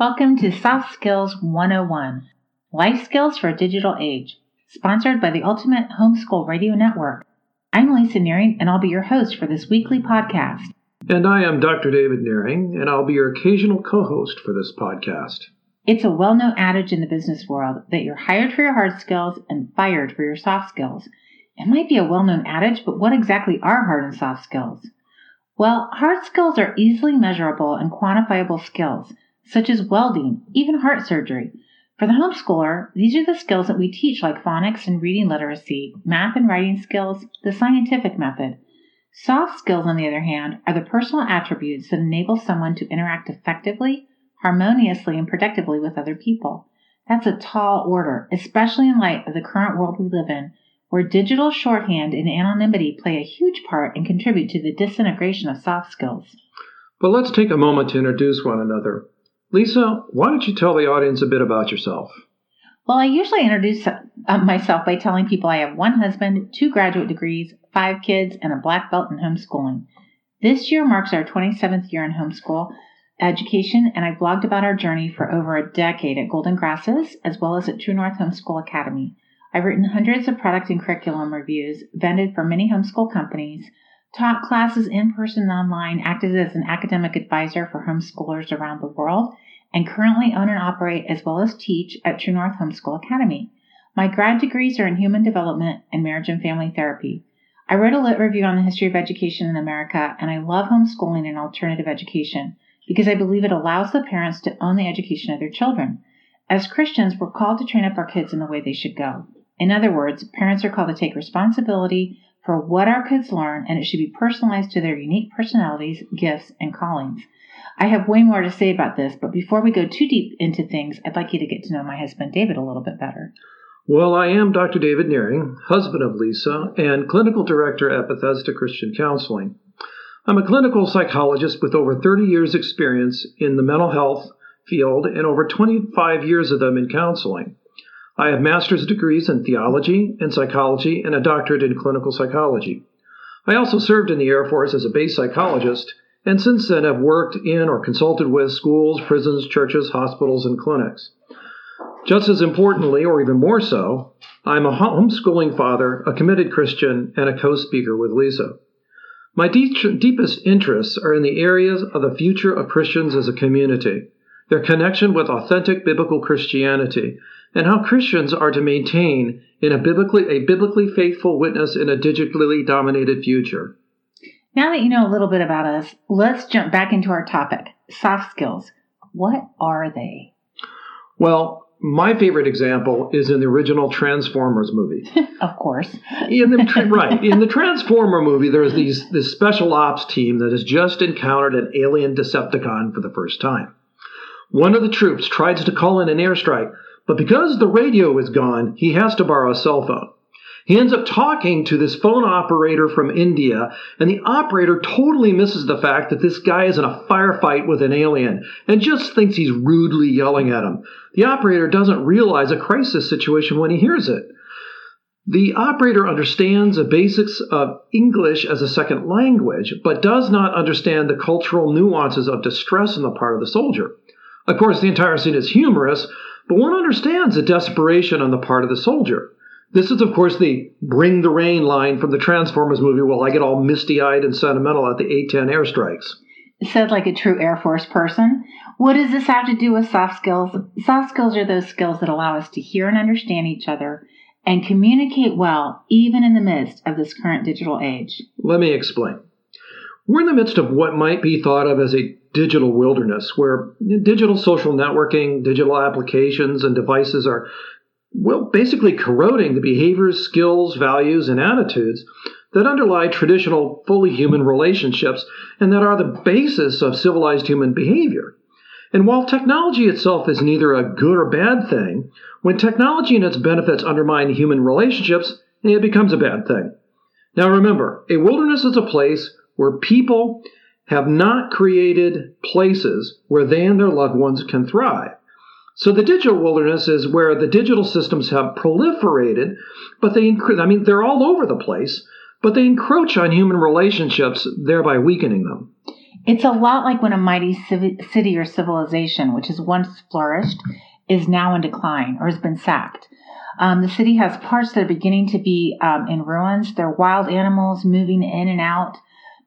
Welcome to Soft Skills 101 Life Skills for a Digital Age, sponsored by the Ultimate Homeschool Radio Network. I'm Lisa Nehring, and I'll be your host for this weekly podcast. And I am Dr. David Nehring, and I'll be your occasional co host for this podcast. It's a well known adage in the business world that you're hired for your hard skills and fired for your soft skills. It might be a well known adage, but what exactly are hard and soft skills? Well, hard skills are easily measurable and quantifiable skills such as welding, even heart surgery. For the homeschooler, these are the skills that we teach, like phonics and reading literacy, math and writing skills, the scientific method. Soft skills, on the other hand, are the personal attributes that enable someone to interact effectively, harmoniously, and productively with other people. That's a tall order, especially in light of the current world we live in, where digital shorthand and anonymity play a huge part and contribute to the disintegration of soft skills. But let's take a moment to introduce one another. Lisa, why don't you tell the audience a bit about yourself? Well, I usually introduce uh, myself by telling people I have one husband, two graduate degrees, five kids, and a black belt in homeschooling. This year marks our 27th year in homeschool education, and I've blogged about our journey for over a decade at Golden Grasses as well as at True North Homeschool Academy. I've written hundreds of product and curriculum reviews, vended for many homeschool companies, taught classes in person and online, acted as an academic advisor for homeschoolers around the world, and currently own and operate as well as teach at True North Homeschool Academy. My grad degrees are in human development and marriage and family therapy. I wrote a lit review on the history of education in America, and I love homeschooling and alternative education because I believe it allows the parents to own the education of their children. As Christians, we're called to train up our kids in the way they should go. In other words, parents are called to take responsibility for what our kids learn, and it should be personalized to their unique personalities, gifts, and callings. I have way more to say about this, but before we go too deep into things, I'd like you to get to know my husband David a little bit better. Well, I am Dr. David Nehring, husband of Lisa, and clinical director at Bethesda Christian Counseling. I'm a clinical psychologist with over 30 years' experience in the mental health field and over 25 years of them in counseling. I have master's degrees in theology and psychology and a doctorate in clinical psychology. I also served in the Air Force as a base psychologist and since then have worked in or consulted with schools, prisons, churches, hospitals, and clinics. Just as importantly, or even more so, I'm a homeschooling father, a committed Christian, and a co speaker with Lisa. My deep, deepest interests are in the areas of the future of Christians as a community, their connection with authentic biblical Christianity, and how Christians are to maintain in a biblically a biblically faithful witness in a digitally dominated future. Now that you know a little bit about us, let's jump back into our topic, soft skills. What are they? Well, my favorite example is in the original Transformers movie. of course. in the right in the Transformer movie, there's these this special ops team that has just encountered an alien Decepticon for the first time. One of the troops tries to call in an airstrike, but because the radio is gone, he has to borrow a cell phone. He ends up talking to this phone operator from India, and the operator totally misses the fact that this guy is in a firefight with an alien and just thinks he's rudely yelling at him. The operator doesn't realize a crisis situation when he hears it. The operator understands the basics of English as a second language, but does not understand the cultural nuances of distress on the part of the soldier. Of course, the entire scene is humorous, but one understands the desperation on the part of the soldier. This is, of course, the bring the rain line from the Transformers movie. Well, I get all misty eyed and sentimental at the A 10 airstrikes. Said like a true Air Force person. What does this have to do with soft skills? Soft skills are those skills that allow us to hear and understand each other and communicate well, even in the midst of this current digital age. Let me explain. We're in the midst of what might be thought of as a digital wilderness, where digital social networking, digital applications, and devices are, well, basically corroding the behaviors, skills, values, and attitudes that underlie traditional, fully human relationships and that are the basis of civilized human behavior. And while technology itself is neither a good or bad thing, when technology and its benefits undermine human relationships, it becomes a bad thing. Now remember, a wilderness is a place where people have not created places where they and their loved ones can thrive. So the digital wilderness is where the digital systems have proliferated, but they, I mean, they're all over the place, but they encroach on human relationships, thereby weakening them. It's a lot like when a mighty city or civilization, which has once flourished, is now in decline or has been sacked. Um, the city has parts that are beginning to be um, in ruins. There are wild animals moving in and out.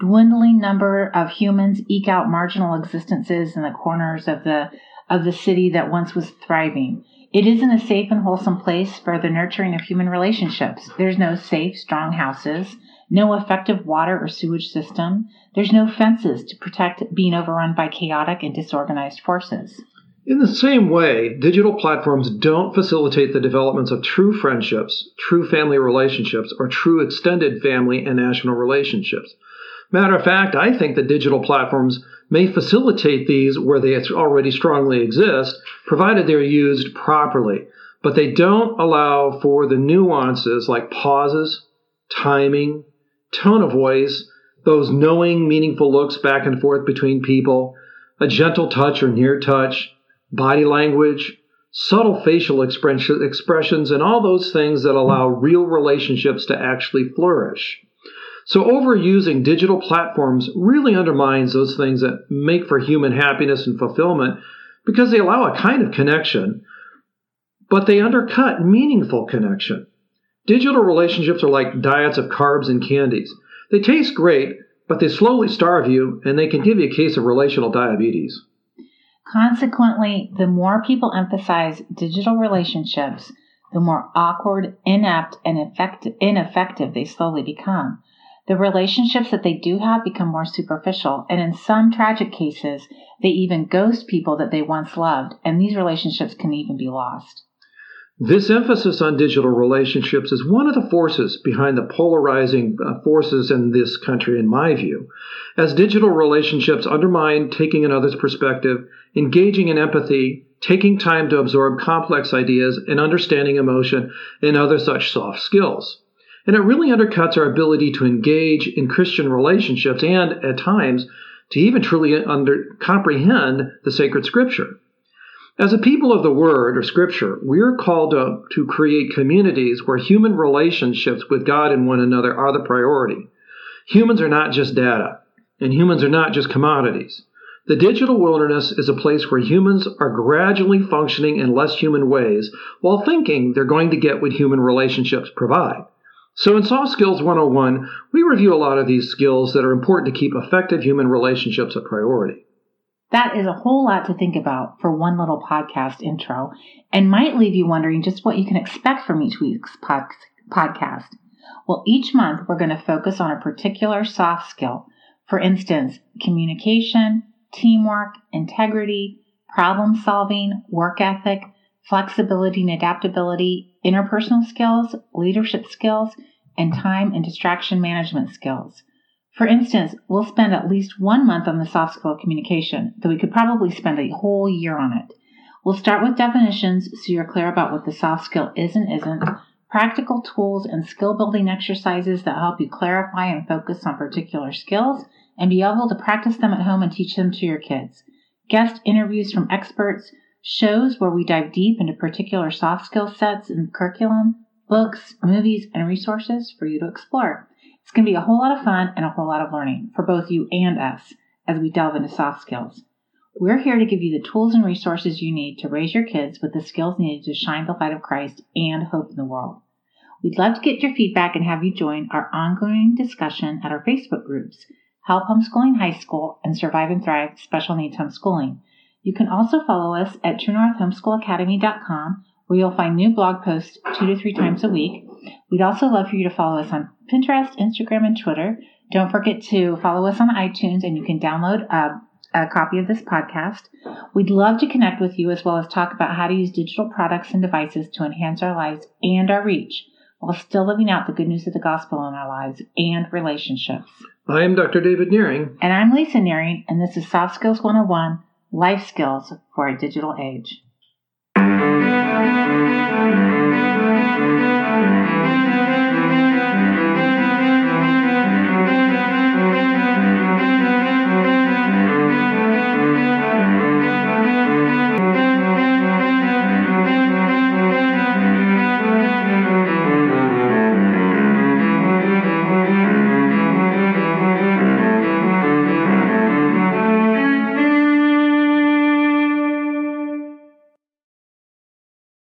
Dwindling number of humans eke out marginal existences in the corners of the of the city that once was thriving. It isn't a safe and wholesome place for the nurturing of human relationships. There's no safe, strong houses, no effective water or sewage system. There's no fences to protect being overrun by chaotic and disorganized forces. In the same way, digital platforms don't facilitate the developments of true friendships, true family relationships, or true extended family and national relationships. Matter of fact, I think that digital platforms may facilitate these where they already strongly exist, provided they're used properly. But they don't allow for the nuances like pauses, timing, tone of voice, those knowing, meaningful looks back and forth between people, a gentle touch or near touch, body language, subtle facial expressions, and all those things that allow real relationships to actually flourish. So, overusing digital platforms really undermines those things that make for human happiness and fulfillment because they allow a kind of connection, but they undercut meaningful connection. Digital relationships are like diets of carbs and candies. They taste great, but they slowly starve you and they can give you a case of relational diabetes. Consequently, the more people emphasize digital relationships, the more awkward, inept, and ineffective they slowly become. The relationships that they do have become more superficial, and in some tragic cases, they even ghost people that they once loved, and these relationships can even be lost. This emphasis on digital relationships is one of the forces behind the polarizing uh, forces in this country, in my view. As digital relationships undermine taking another's perspective, engaging in empathy, taking time to absorb complex ideas, and understanding emotion and other such soft skills. And it really undercuts our ability to engage in Christian relationships and, at times, to even truly under, comprehend the sacred scripture. As a people of the Word or Scripture, we are called to, to create communities where human relationships with God and one another are the priority. Humans are not just data, and humans are not just commodities. The digital wilderness is a place where humans are gradually functioning in less human ways while thinking they're going to get what human relationships provide. So in Soft Skills 101, we review a lot of these skills that are important to keep effective human relationships a priority. That is a whole lot to think about for one little podcast intro and might leave you wondering just what you can expect from each week's pod- podcast. Well, each month we're going to focus on a particular soft skill. For instance, communication, teamwork, integrity, problem solving, work ethic, flexibility and adaptability, interpersonal skills, leadership skills, and time and distraction management skills. For instance, we'll spend at least one month on the soft skill of communication, though we could probably spend a whole year on it. We'll start with definitions so you're clear about what the soft skill is and isn't, practical tools and skill building exercises that help you clarify and focus on particular skills and be able to practice them at home and teach them to your kids. Guest interviews from experts, shows where we dive deep into particular soft skill sets and curriculum, books, movies, and resources for you to explore. It's going to be a whole lot of fun and a whole lot of learning for both you and us as we delve into soft skills. We're here to give you the tools and resources you need to raise your kids with the skills needed to shine the light of Christ and hope in the world. We'd love to get your feedback and have you join our ongoing discussion at our Facebook groups, Help Homeschooling High School and Survive and Thrive Special Needs Homeschooling. You can also follow us at TrueNorthHomeschoolAcademy.com where you'll find new blog posts two to three times a week. We'd also love for you to follow us on Pinterest, Instagram, and Twitter. Don't forget to follow us on iTunes, and you can download a, a copy of this podcast. We'd love to connect with you as well as talk about how to use digital products and devices to enhance our lives and our reach while still living out the good news of the gospel in our lives and relationships. I am Dr. David Nehring. And I'm Lisa Nehring, and this is Soft Skills 101 Life Skills for a Digital Age.